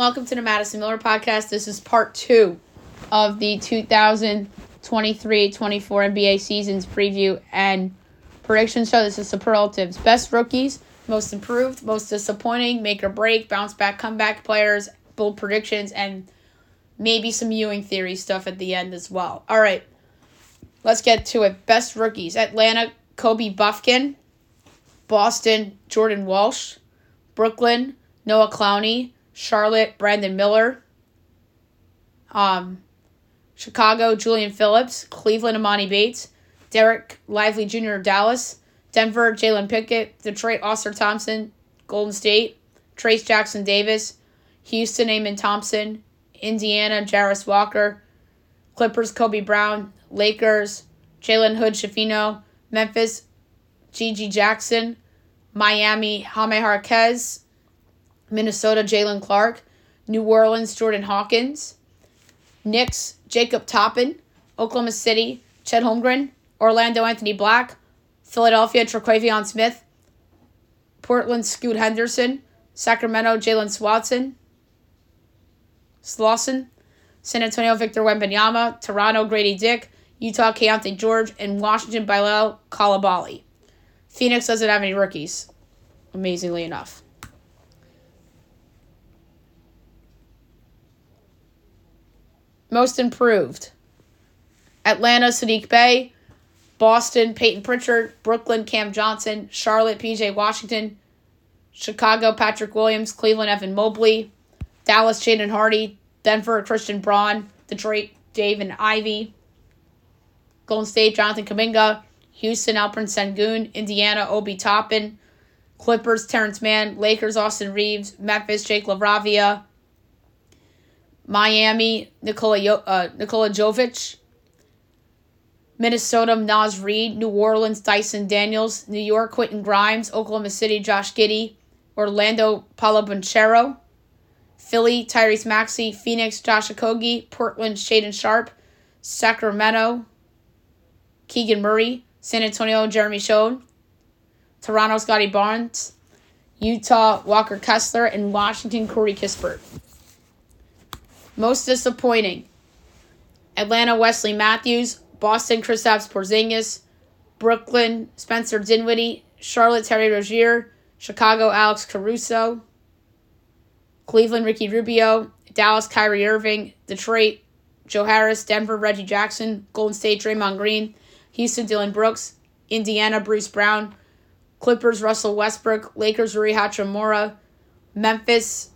Welcome to the Madison Miller podcast. This is part two of the 2023 24 NBA seasons preview and prediction show. This is superlatives. Best rookies, most improved, most disappointing, make or break, bounce back, comeback players, bold predictions, and maybe some Ewing theory stuff at the end as well. All right, let's get to it. Best rookies Atlanta, Kobe Bufkin. Boston, Jordan Walsh. Brooklyn, Noah Clowney. Charlotte, Brandon Miller. Um, Chicago, Julian Phillips. Cleveland, Emoni Bates. Dereck Lively Jr. Dallas. Denver, Jalen Pickett. Detroit, Ausar Thompson. Golden State, Trayce Jackson Davis. Houston, Amen Thompson. Indiana, Jarace Walker. Clippers, Kobe Brown. Lakers, Jalen Hood Schifino. Memphis, GG Jackson. Miami, Jaime Jaquez. Minnesota, Jaylen Clark. New Orleans, Jordan Hawkins. Knicks, Jacob Toppin. Oklahoma City, Chet Holmgren. Orlando, Anthony Black. Philadelphia, Terquavion Smith. Portland, Scoot Henderson. Sacramento, Jalen Swatson. Slawson. San Antonio, Victor Wembanyama. Toronto, Grady Dick. Utah, Keyonte George. And Washington, Bilal Coulibaly. Phoenix doesn't have any rookies, amazingly enough. Most improved. Atlanta, Saddiq Bey. Boston, Peyton Pritchard. Brooklyn, Cam Johnson. Charlotte, PJ Washington. Chicago, Patrick Williams. Cleveland, Evan Mobley. Dallas, Jaden Hardy. Denver, Christian Braun. Detroit, Jaden Ivey. Golden State, Jonathan Kuminga. Houston, Alperen Sengun. Indiana, Obi Toppin. Clippers, Terance Mann. Lakers, Austin Reaves. Memphis, Jake LaRavia. Miami, Nikola, uh, Nikola Jovic. Minnesota, Naz Reid. New Orleans, Dyson Daniels. New York, Quentin Grimes. Oklahoma City, Josh Giddey. Orlando, Paolo Banchero. Philly, Tyrese Maxey. Phoenix, Josh Okogie. Portland, Shaedon Sharpe. Sacramento, Keegan Murray. San Antonio, Jeremy Sochan. Toronto, Scottie Barnes. Utah, Walker Kessler. And Washington, Corey Kispert. Most disappointing. Atlanta, Wesley Matthews. Boston, Kristaps Porzingis. Brooklyn, Spencer Dinwiddie. Charlotte, Terry Rozier. Chicago, Alex Caruso. Cleveland, Ricky Rubio. Dallas, Kyrie Irving. Detroit, Joe Harris. Denver, Reggie Jackson. Golden State, Draymond Green. Houston, Dillon Brooks. Indiana, Bruce Brown. Clippers, Russell Westbrook. Lakers, Rui Hachimura. Memphis,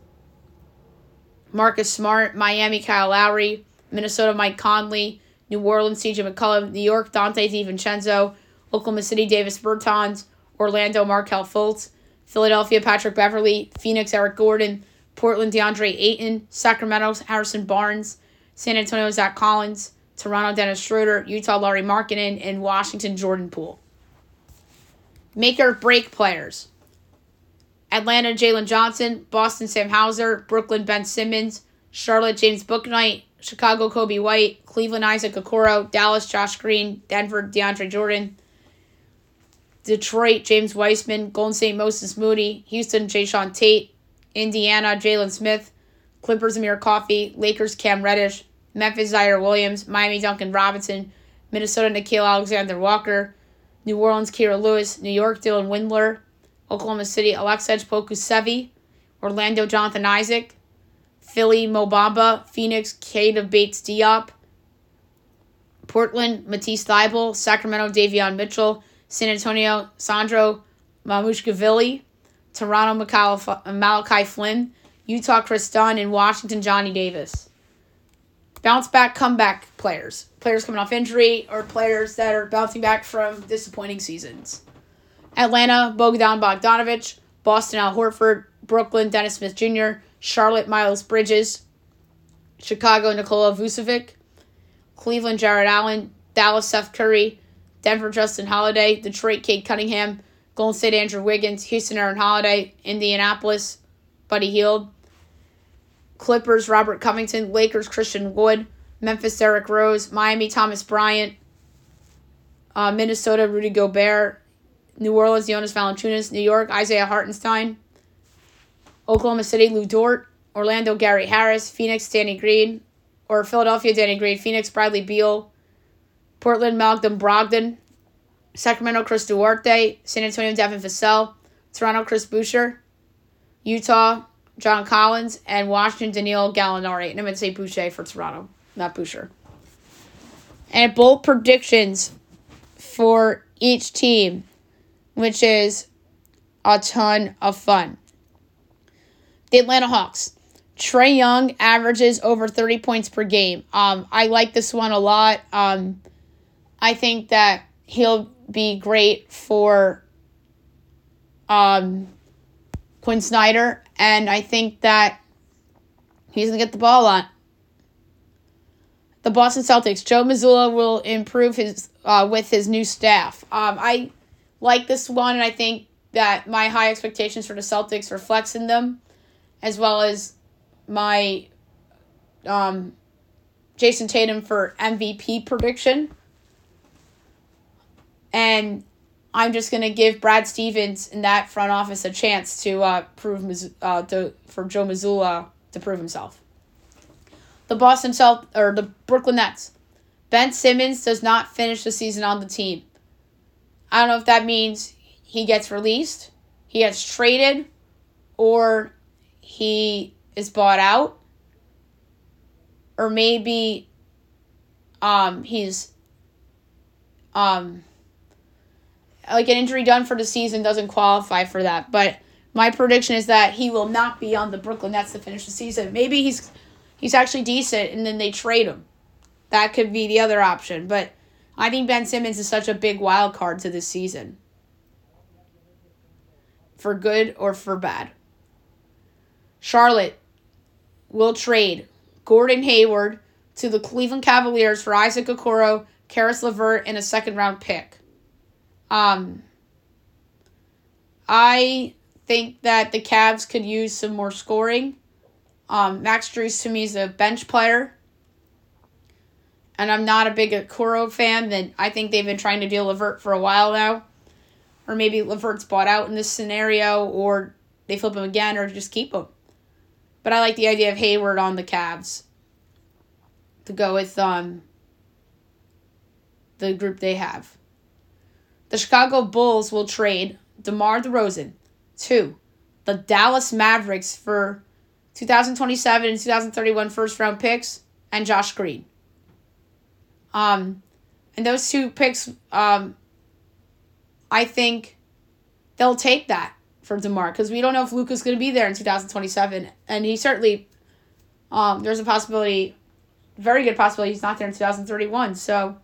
Marcus Smart. Miami, Kyle Lowry. Minnesota, Mike Conley. New Orleans, CJ McCollum. New York, Donte DiVincenzo. Oklahoma City, Davis Bertans. Orlando, Markelle Fultz. Philadelphia, Patrick Beverley. Phoenix, Eric Gordon. Portland, DeAndre Ayton. Sacramento, Harrison Barnes. San Antonio, Zach Collins. Toronto, Dennis Schroeder. Utah, Lauri Markkanen. And Washington, Jordan Poole. Make or break players. Atlanta, Jalen Johnson. Boston, Sam Hauser. Brooklyn, Ben Simmons. Charlotte, James Bouknight. Chicago, Coby White. Cleveland, Isaac Okoro. Dallas, Josh Green. Denver, DeAndre Jordan. Detroit, James Wiseman. Golden State, Moses Moody. Houston, Jae'Sean Tate. Indiana, Jalen Smith. Clippers, Amir Coffey. Lakers, Cam Reddish. Memphis, Ziaire Williams. Miami, Duncan Robinson. Minnesota, Nickeil Alexander Walker. New Orleans, Kira Lewis. New York, Dylan Windler. Oklahoma City, Aleksej Pokusevski. Orlando, Jonathan Isaac. Philly, Mo Bamba. Phoenix, Keita Bates Diop. Portland, Matisse Thybulle. Sacramento, Davion Mitchell. San Antonio, Sandro Mamukelashvili. Toronto, Malachi Flynn. Utah, Kris Dunn. And Washington, Johnny Davis. Bounce back, comeback players. Players coming off injury or players that are bouncing back from disappointing seasons. Atlanta, Bogdan Bogdanovic. Boston, Al Horford. Brooklyn, Dennis Smith Jr. Charlotte, Miles Bridges. Chicago, Nikola Vucevic. Cleveland, Jarrett Allen. Dallas, Seth Curry. Denver, Justin Holiday. Detroit, Cade Cunningham. Golden State, Andrew Wiggins. Houston, Aaron Holiday. Indianapolis, Buddy Hield. Clippers, Robert Covington. Lakers, Christian Wood. Memphis, Derrick Rose. Miami, Thomas Bryant. Uh, Minnesota, Rudy Gobert. New Orleans, Jonas Valanciunas. New York, Isaiah Hartenstein. Oklahoma City, Lu Dort. Orlando Gary Harris, Phoenix Danny Green, or Philadelphia Danny Green, Phoenix Bradley Beal, Portland Malcolm Brogdon, Sacramento Chris Duarte, San Antonio Devin Vassell, Toronto Chris Boucher, Utah John Collins, and Washington Danilo Gallinari. And I'm going to say Boucher for Toronto, not Boucher. And bold predictions for each team, which is a ton of fun. The Atlanta Hawks. Trae Young averages over 30 points per game. Um, I like this one a lot. Um, I think that he'll be great for um, Quin Snyder, and I think that he's going to get the ball on. The Boston Celtics. Joe Mazzulla will improve his uh, with his new staff. Um, I like this one, and I think that my high expectations for the Celtics reflects in them, as well as my um, Jayson Tatum for MVP prediction. And I'm just to give Brad Stevens in that front office a chance to uh, prove uh, to, for Joe Mazzulla to prove himself. The Boston Celt or the Brooklyn Nets. Ben Simmons does not finish the season on the team. I don't know if that means he gets released, he gets traded, or he is bought out, or maybe um he's um like an injury done for the season doesn't qualify for that. But my prediction is that he will not be on the Brooklyn Nets to finish the season. Maybe he's he's actually decent and then they trade him. That could be the other option. But I think Ben Simmons is such a big wild card to this season. For good or for bad. Charlotte will trade Gordon Hayward to the Cleveland Cavaliers for Isaac Okoro, Caris LeVert, and a second round pick. Um, I think that the Cavs could use some more scoring. Um, Max Strus to me is a bench player. And I'm not a big Okoro fan. Then I think they've been trying to deal LeVert for a while now. Or maybe LeVert's bought out in this scenario, or they flip him again, or just keep him. But I like the idea of Hayward on the Cavs to go with um the group they have. The Chicago Bulls will trade DeMar DeRozan to the Dallas Mavericks for 2027 and 2031 first round picks and Josh Green. Um, and those two picks, um, I think they'll take that for DeMar because we don't know if Luka's going to be there in 2027. And he certainly, um, there's a possibility, very good possibility, he's not there in 2031. So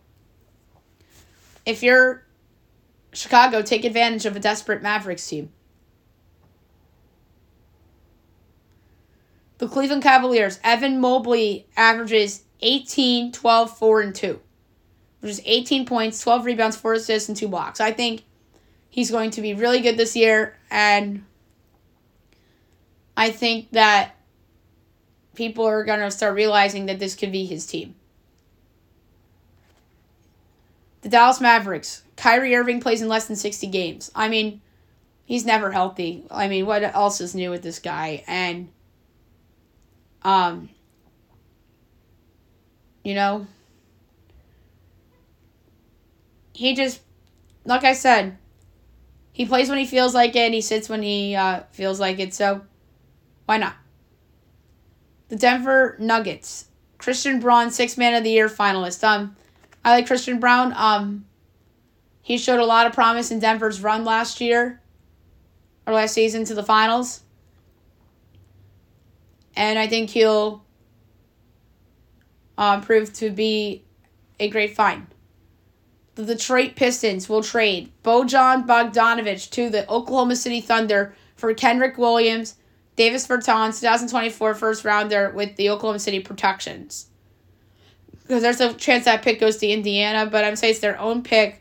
if you're Chicago take advantage of a desperate Mavericks team. The Cleveland Cavaliers, Evan Mobley averages 18, 12, 4, and 2. Which is 18 points, 12 rebounds, 4 assists, and 2 blocks. I think he's going to be really good this year, and I think that people are going to start realizing that this could be his team. The Dallas Mavericks. Kyrie Irving plays in less than 60 games. I mean, he's never healthy. I mean, what else is new with this guy? And, um, you know, he just, like I said, he plays when he feels like it, he sits when he uh, feels like it, so why not? The Denver Nuggets. Christian Braun, six man of the year finalist. Um, I like Christian Braun. Um, he showed a lot of promise in Denver's run last year or last season to the finals. And I think he'll um, prove to be a great find. The Detroit Pistons will trade Bojan Bogdanovic to the Oklahoma City Thunder for Kenrich Williams, Davis Bertans, 2024 first rounder with the Oklahoma City protections because there's a chance that pick goes to Indiana, but I'm saying it's their own pick.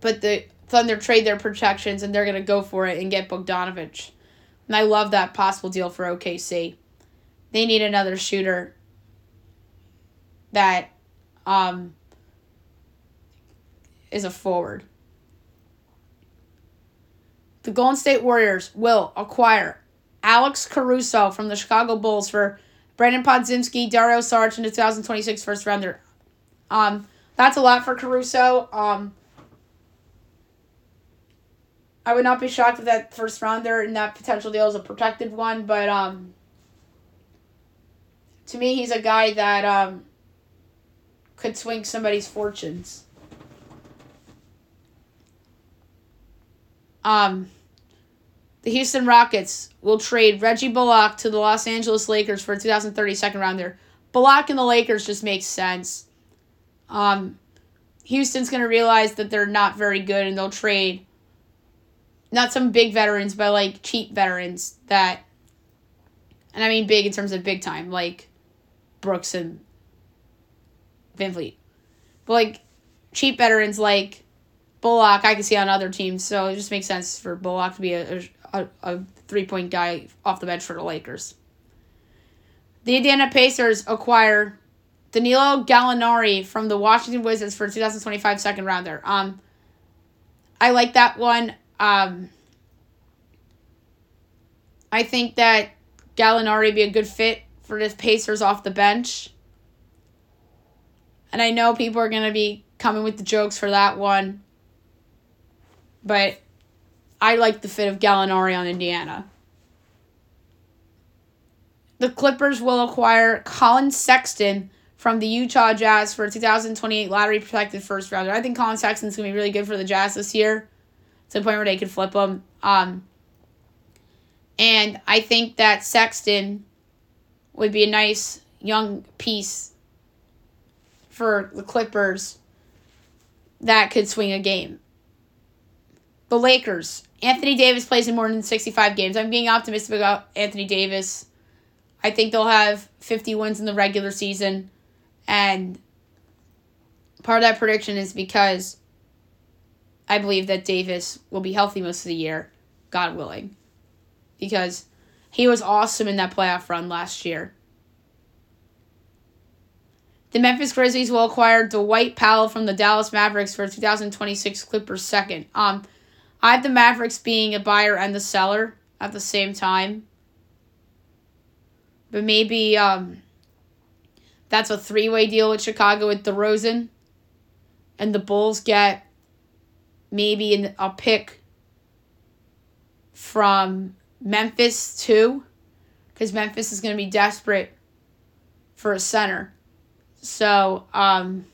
But the Thunder trade their protections and they're gonna go for it and get Bogdanovic. And I love that possible deal for OKC. They need another shooter that um is a forward. The Golden State Warriors will acquire Alex Caruso from the Chicago Bulls for Brandin Podziemski, Dario Saric, and the 2026 first rounder. Um, that's a lot for Caruso. Um, I would not be shocked if that first rounder and that potential deal is a protected one, but um, to me, he's a guy that um, could swing somebody's fortunes. Um, the Houston Rockets will trade Reggie Bullock to the Los Angeles Lakers for a 2030 second rounder. Bullock and the Lakers just makes sense. Um, Houston's going to realize that they're not very good and they'll trade not some big veterans, but like cheap veterans that, and I mean big in terms of big time, like Brooks and VanVleet. But like cheap veterans like Bullock, I can see on other teams, so it just makes sense for Bullock to be a, a, a three point guy off the bench for the Lakers. The Indiana Pacers acquire Danilo Gallinari from the Washington Wizards for 2025 second rounder. Um, I like that one. Um, I think that Gallinari would be a good fit for the Pacers off the bench. And I know people are going to be coming with the jokes for that one. But I like the fit of Gallinari on Indiana. The Clippers will acquire Collin Sexton from the Utah Jazz for a 2028 lottery protected first rounder. I think Collin Sexton's going to be really good for the Jazz this year to the point where they could flip him. Um, and I think that Sexton would be a nice young piece for the Clippers that could swing a game. The Lakers. Anthony Davis plays in more than 65 games. I'm being optimistic about Anthony Davis. I think they'll have 50 wins in the regular season. And part of that prediction is because I believe that Davis will be healthy most of the year, God willing. Because he was awesome in that playoff run last year. The Memphis Grizzlies will acquire Dwight Powell from the Dallas Mavericks for 2026 Clippers second. Um, I have the Mavericks being a buyer and the seller at the same time. But maybe um, that's a three way deal with Chicago with DeRozan. And the Bulls get maybe in a pick from Memphis too. Because Memphis is going to be desperate for a center. So, um,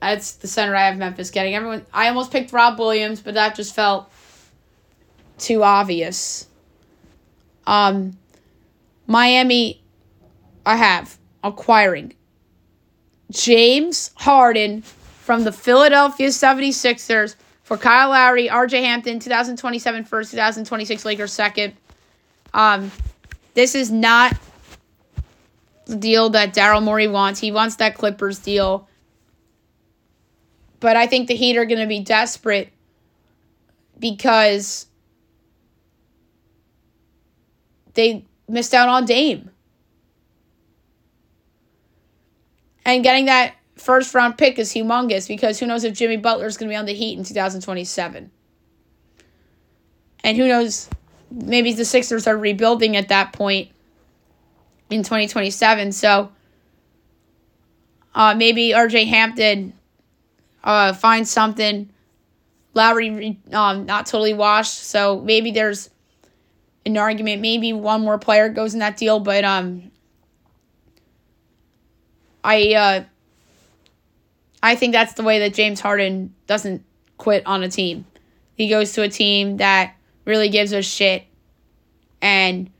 that's the center I have Memphis getting. Everyone, I almost picked Rob Williams, but that just felt too obvious. Um, Miami, I have acquiring James Harden from the Philadelphia 76ers for Kyle Lowry, RJ Hampton, 2027 first, 2026 Lakers second. Um, this is not the deal that Daryl Morey wants. He wants that Clippers deal. But I think the Heat are going to be desperate because they missed out on Dame. And getting that first round pick is humongous because who knows if Jimmy Butler is going to be on the Heat in 2027. And who knows, maybe the Sixers are rebuilding at that point in 2027. So uh, maybe RJ Hampton uh, finds something. Lowry um, not totally washed, so maybe there's an argument. Maybe one more player goes in that deal, but um, I uh, I think that's the way that James Harden doesn't quit on a team. He goes to a team that really gives a shit and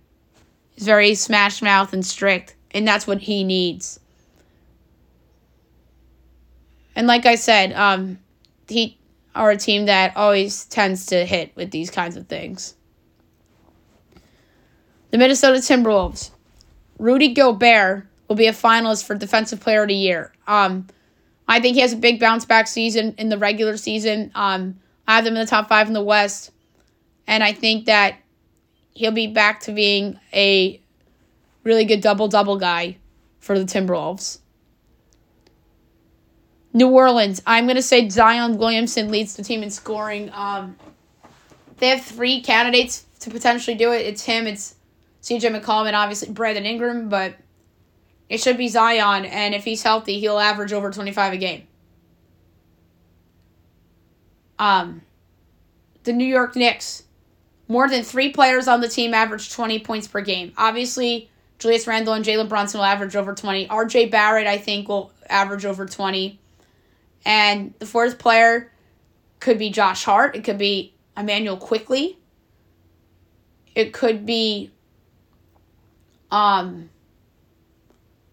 is very smash mouth and strict, and that's what he needs. And like I said, um, he are a team that always tends to hit with these kinds of things. The Minnesota Timberwolves. Rudy Gobert will be a finalist for Defensive Player of the Year. Um, I think he has a big bounce back season in the regular season. Um, I have them in the top five in the West, and I think that he'll be back to being a really good double double guy for the Timberwolves. New Orleans, I'm going to say Zion Williamson leads the team in scoring. Um, they have three candidates to potentially do it. It's him, it's CJ McCollum, and obviously Brandon Ingram, but it should be Zion, and if he's healthy, he'll average over 25 a game. Um, the New York Knicks, more than three players on the team average 20 points per game. Obviously, Julius Randle and Jalen Brunson will average over 20. RJ Barrett, I think, will average over 20. And the fourth player could be Josh Hart. It could be Immanuel Quickley. It could be um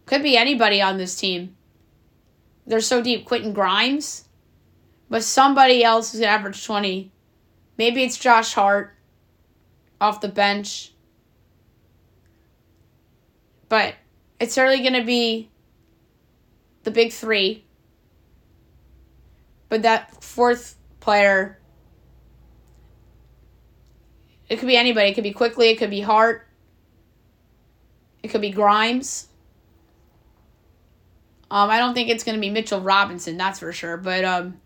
could be anybody on this team. They're so deep. Quentin Grimes. But somebody else is average 20. Maybe it's Josh Hart off the bench. But it's certainly going to be the big three. But that fourth player, it could be anybody. It could be Quickley. It could be Hart. It could be Grimes. Um, I don't think it's going to be Mitchell Robinson, that's for sure. But um,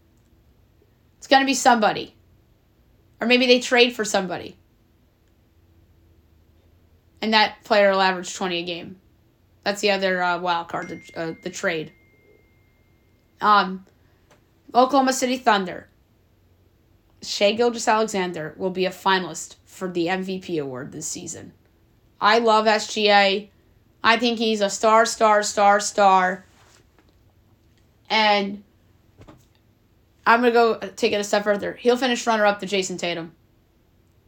it's going to be somebody. Or maybe they trade for somebody. And that player will average 20 a game. That's the other uh, wild card, the, uh, the trade. Um, Oklahoma City Thunder. Shai Gilgeous-Alexander will be a finalist for the MVP award this season. I love SGA. I think he's a star, star, star, star. And I'm going to go take it a step further. He'll finish runner up to Jayson Tatum.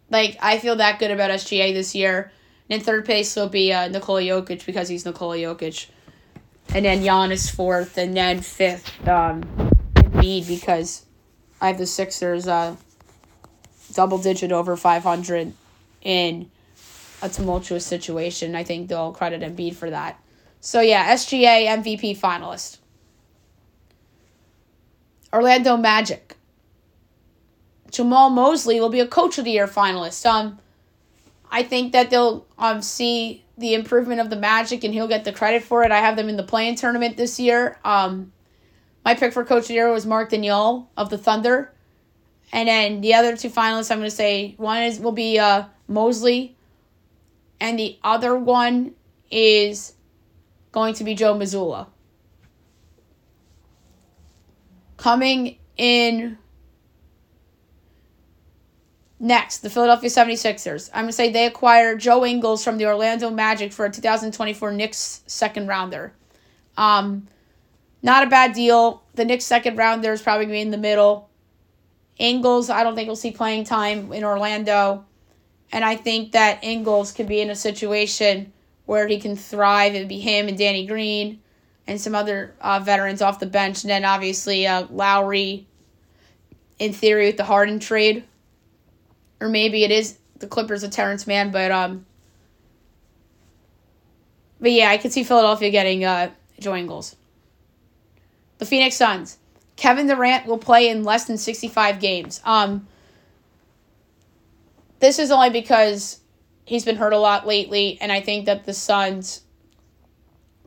Like, I feel that good about SGA this year. And in third place will be uh, Nikola Jokic because he's Nikola Jokic. And then Giannis fourth. And then fifth, um, Embiid because I have the Sixers uh, double digit over 500 in a tumultuous situation. I think they'll credit Embiid for that. So, yeah, SGA MVP finalist. Orlando Magic. Jamahl Mosley will be a Coach of the Year finalist. Um, I think that they'll um see the improvement of the Magic and he'll get the credit for it. I have them in the playing tournament this year. Um, my pick for Coach of the Year was Mark Daigneault of the Thunder, and then the other two finalists I'm going to say one is will be uh, Mosley, and the other one is going to be Joe Mazzulla. Coming in next, the Philadelphia 76ers. I'm going to say they acquired Joe Ingles from the Orlando Magic for a 2024 Knicks second rounder. Um, not a bad deal. The Knicks second rounder is probably going to be in the middle. Ingles, I don't think we'll see playing time in Orlando. And I think that Ingles could be in a situation where he can thrive. It would be him and Danny Green and some other uh, veterans off the bench. And then obviously uh, Lowry, in theory, with the Harden trade. Or maybe it is the Clippers of Terance Mann, but um, but yeah, I could see Philadelphia getting uh, Joe Ingles. The Phoenix Suns. Kevin Durant will play in less than 65 games. Um, this is only because he's been hurt a lot lately, and I think that the Suns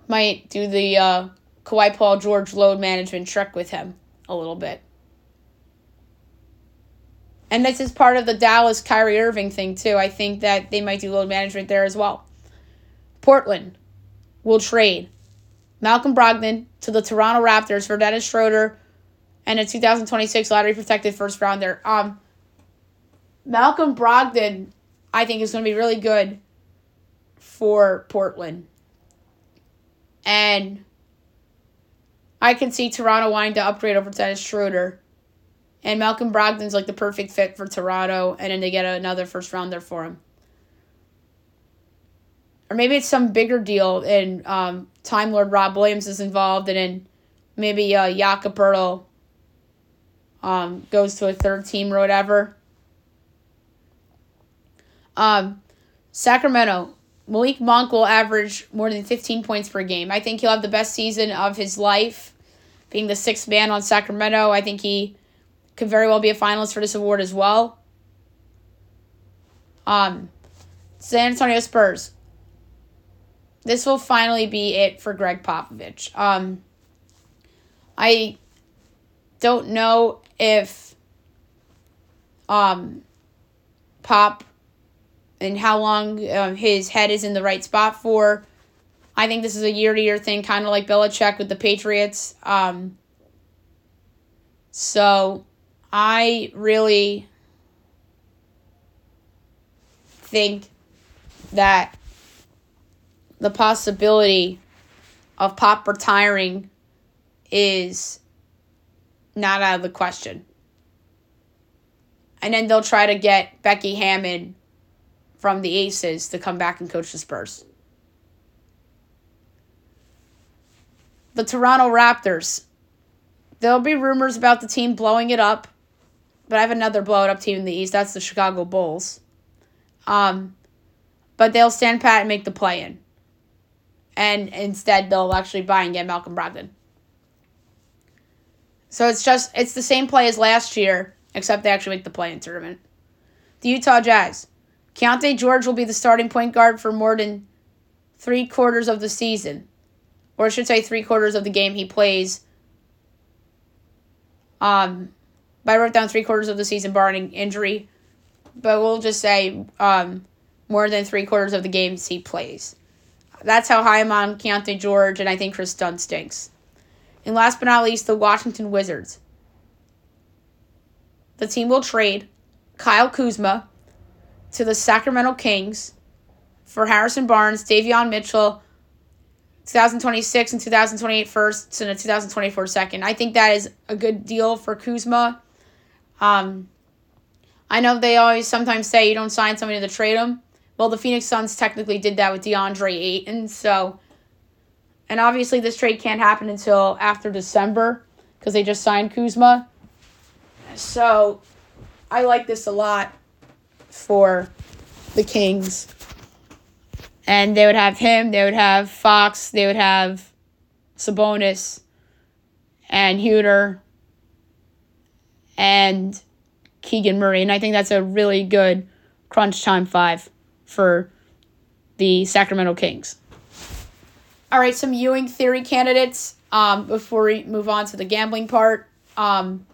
might do the uh, Kawhi Paul George load management trick with him a little bit. And this is part of the Dallas Kyrie Irving thing, too. I think that they might do load management there as well. Portland will trade Malcolm Brogdon to the Toronto Raptors for Dennis Schroeder and a 2026 lottery protected first rounder. Um, Malcolm Brogdon, I think, is going to be really good for Portland. And I can see Toronto wanting to upgrade over Dennis Schroeder. And Malcolm Brogdon's like the perfect fit for Toronto, and then they get another first rounder for him. Or maybe it's some bigger deal, and um, Time Lord Rob Williams is involved, and then maybe uh, Jakob um, goes to a third team or whatever. Um, Sacramento, Malik Monk will average more than 15 points per game. I think he'll have the best season of his life, being the sixth man on Sacramento. I think he could very well be a finalist for this award as well. Um, San Antonio Spurs. This will finally be it for Gregg Popovich. Um, I don't know if um Pop and how long um, his head is in the right spot for. I think this is a year to year thing, kind of like Belichick with the Patriots. Um, so I really think that the possibility of Pop retiring is not out of the question. And then they'll try to get Becky Hammon from the Aces to come back and coach the Spurs. The Toronto Raptors. There'll be rumors about the team blowing it up, but I have another blow it up team in the East. That's the Chicago Bulls. Um, but they'll stand pat and make the play in. And instead, they'll actually buy and get Malcolm Brogdon. So it's just it's the same play as last year, except they actually make the play in tournament. The Utah Jazz. Keyonte George will be the starting point guard for more than three quarters of the season. Or I should say three quarters of the game he plays. Um but I wrote down three quarters of the season barring injury. But we'll just say um more than three quarters of the games he plays. That's how high I'm on Keyonte George, and I think Kris Dunn stinks. And last but not least, the Washington Wizards. The team will trade Kyle Kuzma to the Sacramento Kings for Harrison Barnes, Davion Mitchell, 2026 and 2028 first and a 2024 second. I think that is a good deal for Kuzma. Um, I know they always sometimes say you don't sign somebody to trade them. Well, the Phoenix Suns technically did that with DeAndre Ayton, so and obviously this trade can't happen until after December because they just signed Kuzma. So I like this a lot for the Kings. And they would have him, they would have Fox, they would have Sabonis and Huerter and Keegan Murray. And I think that's a really good crunch time five for the Sacramento Kings. All right, some Ewing theory candidates um, before we move on to the gambling part. Um,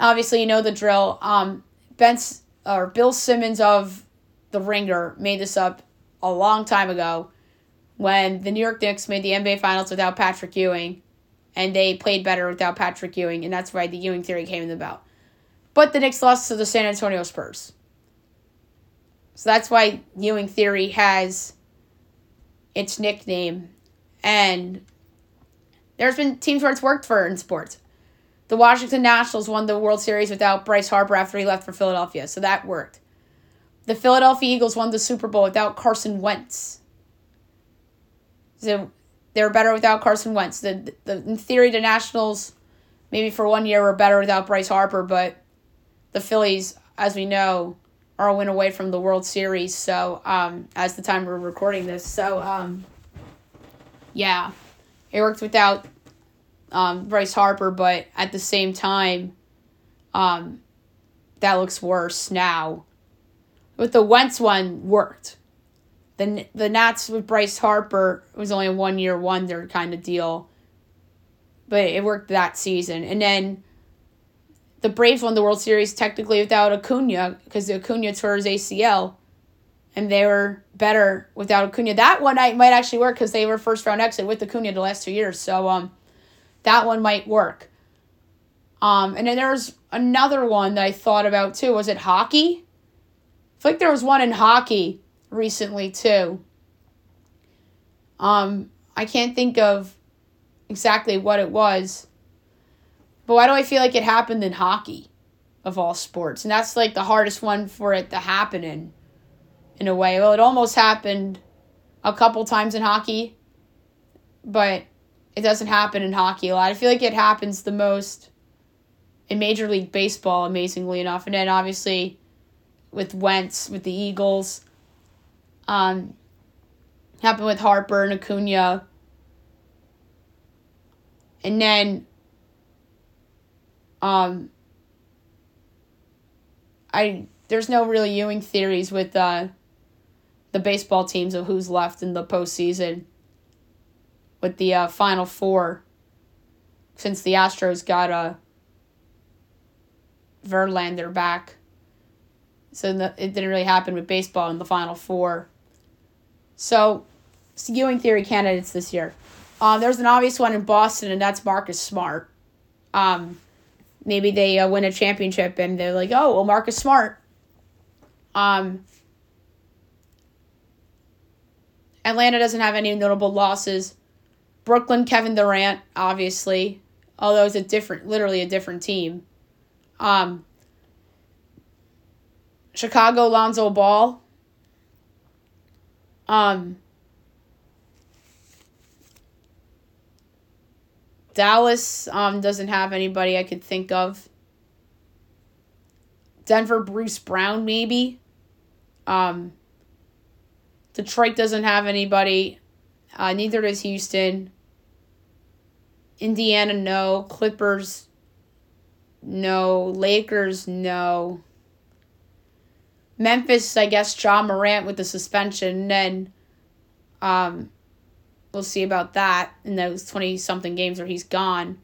obviously, you know the drill. Um, Ben's, or Bill Simmons of The Ringer made this up a long time ago when the New York Knicks made the NBA Finals without Patrick Ewing, and they played better without Patrick Ewing, and that's why the Ewing theory came about. But the Knicks lost to the San Antonio Spurs. So that's why Ewing Theory has its nickname. And there's been teams where it's worked for in sports. The Washington Nationals won the World Series without Bryce Harper after he left for Philadelphia, so that worked. The Philadelphia Eagles won the Super Bowl without Carson Wentz. So they were better without Carson Wentz. The, the in theory, the Nationals maybe for one year were better without Bryce Harper, but the Phillies, as we know, are a win away from the World Series. So, um, as the time we're recording this, so um, yeah, it worked without um, Bryce Harper, but at the same time, um, that looks worse now. With the Wentz one, worked. The the Nats with Bryce Harper was only a one year wonder kind of deal, but it worked that season, and then the Braves won the World Series technically without Acuna because Acuna tore his ACL, and they were better without Acuna. That one might actually work because they were first round exit with Acuna the last two years, so um, that one might work. Um, and then there was another one that I thought about too. Was it hockey? I feel like there was one in hockey recently too. Um, I can't think of exactly what it was. But why do I feel like it happened in hockey of all sports? And that's like the hardest one for it to happen in in a way. Well, it almost happened a couple times in hockey, but it doesn't happen in hockey a lot. I feel like it happens the most in Major League Baseball, amazingly enough. And then obviously with Wentz, with the Eagles. Um, happened with Harper and Acuna. And then um, I there's no really Ewing theories with uh, the baseball teams of who's left in the postseason with the uh, final four since the Astros got a uh, Verlander back. So the, it didn't really happen with baseball in the Final Four. So, skewing theory candidates this year. Um, there's an obvious one in Boston, and that's Marcus Smart. Um, maybe they uh, win a championship, and they're like, oh, well, Marcus Smart. Um, Atlanta doesn't have any notable losses. Brooklyn, Kevin Durant, obviously, although it's a different, literally a different team. Um, Chicago, Lonzo Ball. Um, Dallas um, doesn't have anybody I could think of. Denver, Bruce Brown, maybe. Um, Detroit doesn't have anybody. Uh, neither does Houston. Indiana, no. Clippers, no. Lakers, no. Memphis, I guess Ja Morant with the suspension. And then um, we'll see about that in those 20 something games where he's gone.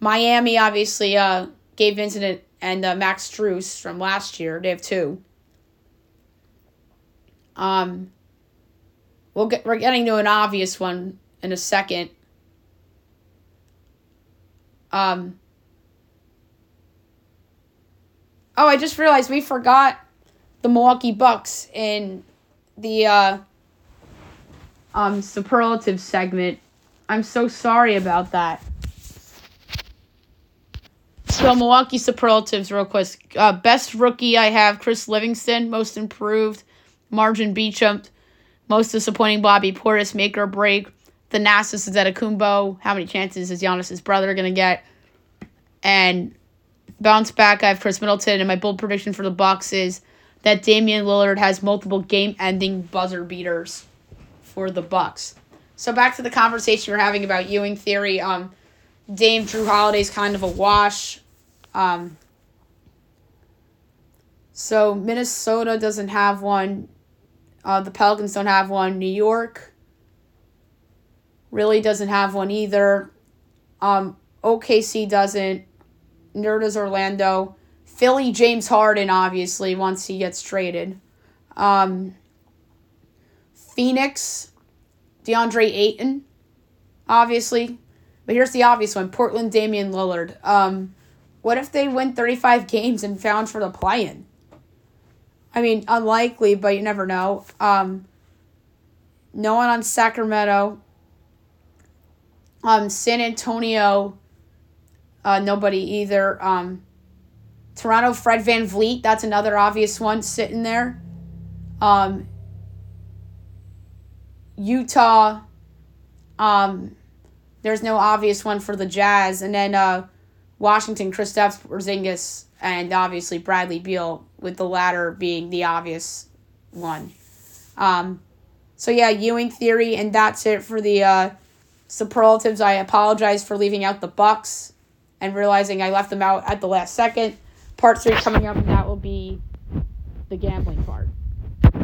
Miami, obviously, uh, Gabe Vincent and uh, Max Strus from last year. They have two. Um, we'll get, we're getting to an obvious one in a second. Um, oh, I just realized we forgot the Milwaukee Bucks in the uh, um, superlative segment. I'm so sorry about that. So Milwaukee superlatives, real quick. Uh, best rookie I have Chris Livingston, most improved, MarJon Beauchamp, most disappointing Bobby Portis, make or break. The Thanasis Antetokounmpo. How many chances is Giannis's brother gonna get? And bounce back. I have Khris Middleton, and my bold prediction for the Bucks is that Damian Lillard has multiple game-ending buzzer beaters for the Bucks. So back to the conversation we are having about Ewing theory. Um, Dame Jrue Holiday's kind of a wash. Um, so Minnesota doesn't have one. Uh, the Pelicans don't have one. New York really doesn't have one either. Um, OKC doesn't. Nerd is Orlando. Philly, James Harden, obviously, once he gets traded. Um, Phoenix, DeAndre Ayton, obviously. But here's the obvious one Portland, Damian Lillard. Um, what if they win 35 games and found for the play in? I mean, unlikely, but you never know. Um, no one on Sacramento. Um, San Antonio, uh, nobody either. Um, Toronto, Fred Van VanVleet, that's another obvious one sitting there. Um, Utah, um, there's no obvious one for the Jazz. And then uh, Washington, Kristaps Porzingis, and obviously Bradley Beal, with the latter being the obvious one. Um, so yeah, Ewing theory, and that's it for the uh, superlatives. I apologize for leaving out the Bucks and realizing I left them out at the last second part three coming up, and that will be the gambling part.